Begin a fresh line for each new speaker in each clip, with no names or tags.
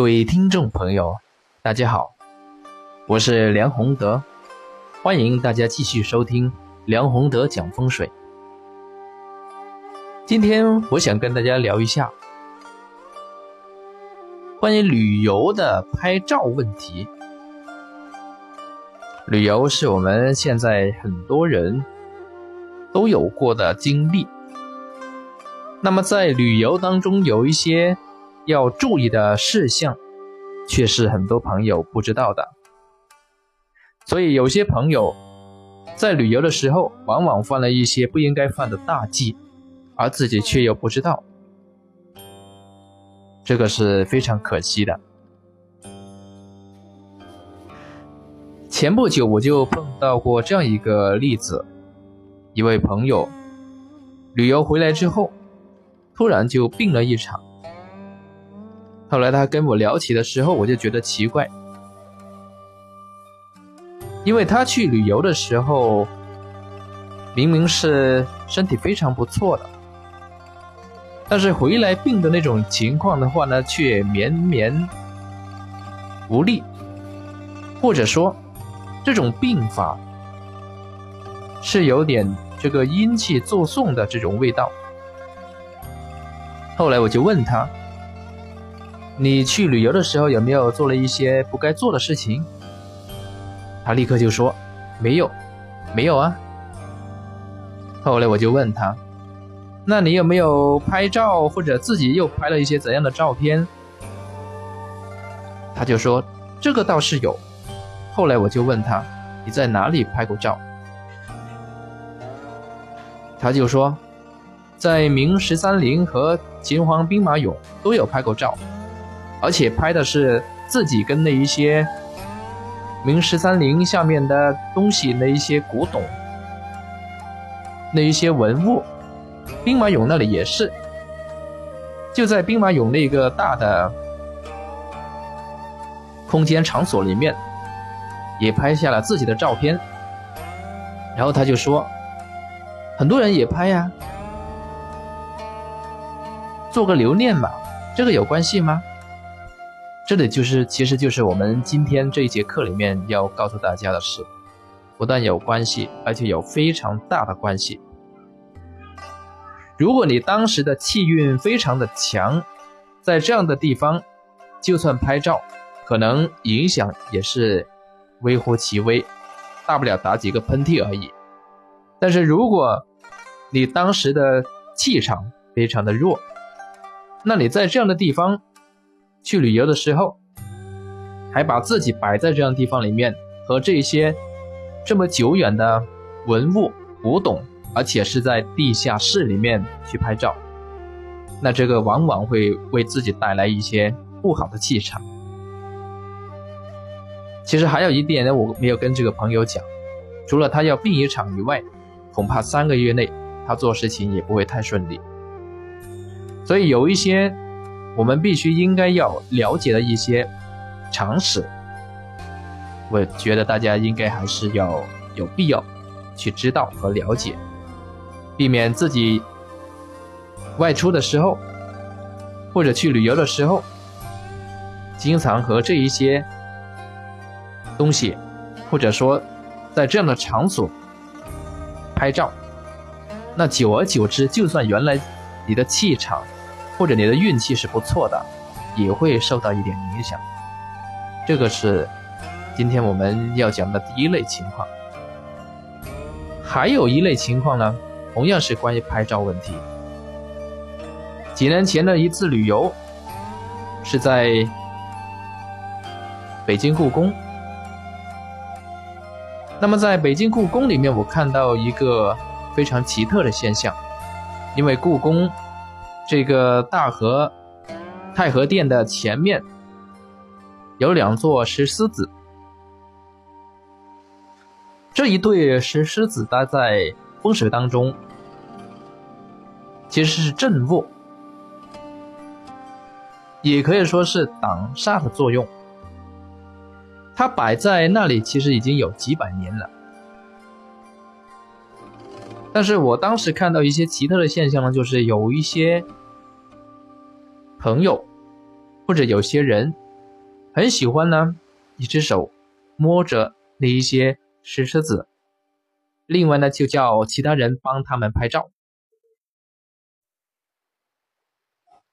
各位听众朋友，大家好，我是梁宏德，欢迎大家继续收听梁宏德讲风水。今天我想跟大家聊一下关于旅游的拍照问题。旅游是我们现在很多人都有过的经历，那么在旅游当中有一些。要注意的事项，却是很多朋友不知道的。所以有些朋友在旅游的时候，往往犯了一些不应该犯的大忌，而自己却又不知道，这个是非常可惜的。前不久我就碰到过这样一个例子：一位朋友旅游回来之后，突然就病了一场。后来他跟我聊起的时候，我就觉得奇怪，因为他去旅游的时候，明明是身体非常不错的，但是回来病的那种情况的话呢，却绵绵无力，或者说这种病法是有点这个阴气作祟的这种味道。后来我就问他。你去旅游的时候有没有做了一些不该做的事情？他立刻就说：“没有，没有啊。”后来我就问他：“那你有没有拍照或者自己又拍了一些怎样的照片？”他就说：“这个倒是有。”后来我就问他：“你在哪里拍过照？”他就说：“在明十三陵和秦皇兵马俑都有拍过照。”而且拍的是自己跟那一些明十三陵下面的东西，那一些古董，那一些文物，兵马俑那里也是，就在兵马俑那个大的空间场所里面，也拍下了自己的照片。然后他就说，很多人也拍呀，做个留念吧，这个有关系吗？这里就是，其实就是我们今天这一节课里面要告诉大家的事，不但有关系，而且有非常大的关系。如果你当时的气运非常的强，在这样的地方，就算拍照，可能影响也是微乎其微，大不了打几个喷嚏而已。但是如果你当时的气场非常的弱，那你在这样的地方。去旅游的时候，还把自己摆在这样的地方里面，和这些这么久远的文物古董，而且是在地下室里面去拍照，那这个往往会为自己带来一些不好的气场。其实还有一点呢，我没有跟这个朋友讲，除了他要病一场以外，恐怕三个月内他做事情也不会太顺利。所以有一些。我们必须应该要了解的一些常识，我觉得大家应该还是要有必要去知道和了解，避免自己外出的时候或者去旅游的时候，经常和这一些东西，或者说在这样的场所拍照，那久而久之，就算原来你的气场。或者你的运气是不错的，也会受到一点影响。这个是今天我们要讲的第一类情况。还有一类情况呢，同样是关于拍照问题。几年前的一次旅游，是在北京故宫。那么在北京故宫里面，我看到一个非常奇特的现象，因为故宫。这个大和太和殿的前面有两座石狮子，这一对石狮子搭在风水当中其实是镇卧，也可以说是挡煞的作用。它摆在那里其实已经有几百年了，但是我当时看到一些奇特的现象呢，就是有一些。朋友，或者有些人很喜欢呢，一只手摸着那一些石狮子，另外呢就叫其他人帮他们拍照。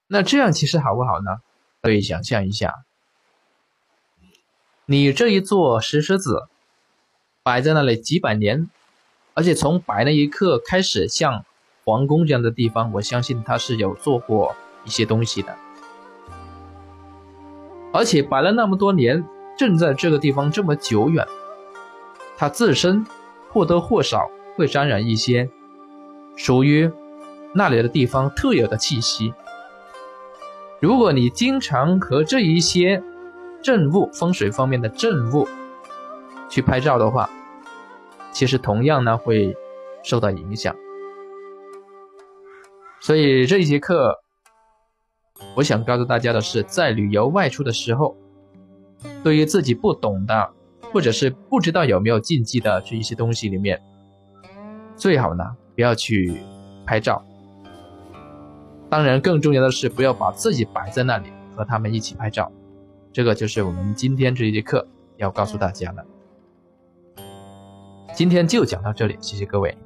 那这样其实好不好呢？可以想象一下，你这一座石狮子摆在那里几百年，而且从摆那一刻开始，像皇宫这样的地方，我相信它是有做过一些东西的。而且摆了那么多年，正在这个地方这么久远，它自身或多或少会沾染一些属于那里的地方特有的气息。如果你经常和这一些镇物风水方面的镇物去拍照的话，其实同样呢会受到影响。所以这一节课，我想告诉大家的是，在旅游外出的时候，对于自己不懂的或者是不知道有没有禁忌的这一些东西里面，最好呢不要去拍照。当然，更重要的是不要把自己摆在那里和他们一起拍照，这个就是我们今天这一节课要告诉大家的。今天就讲到这里，谢谢各位。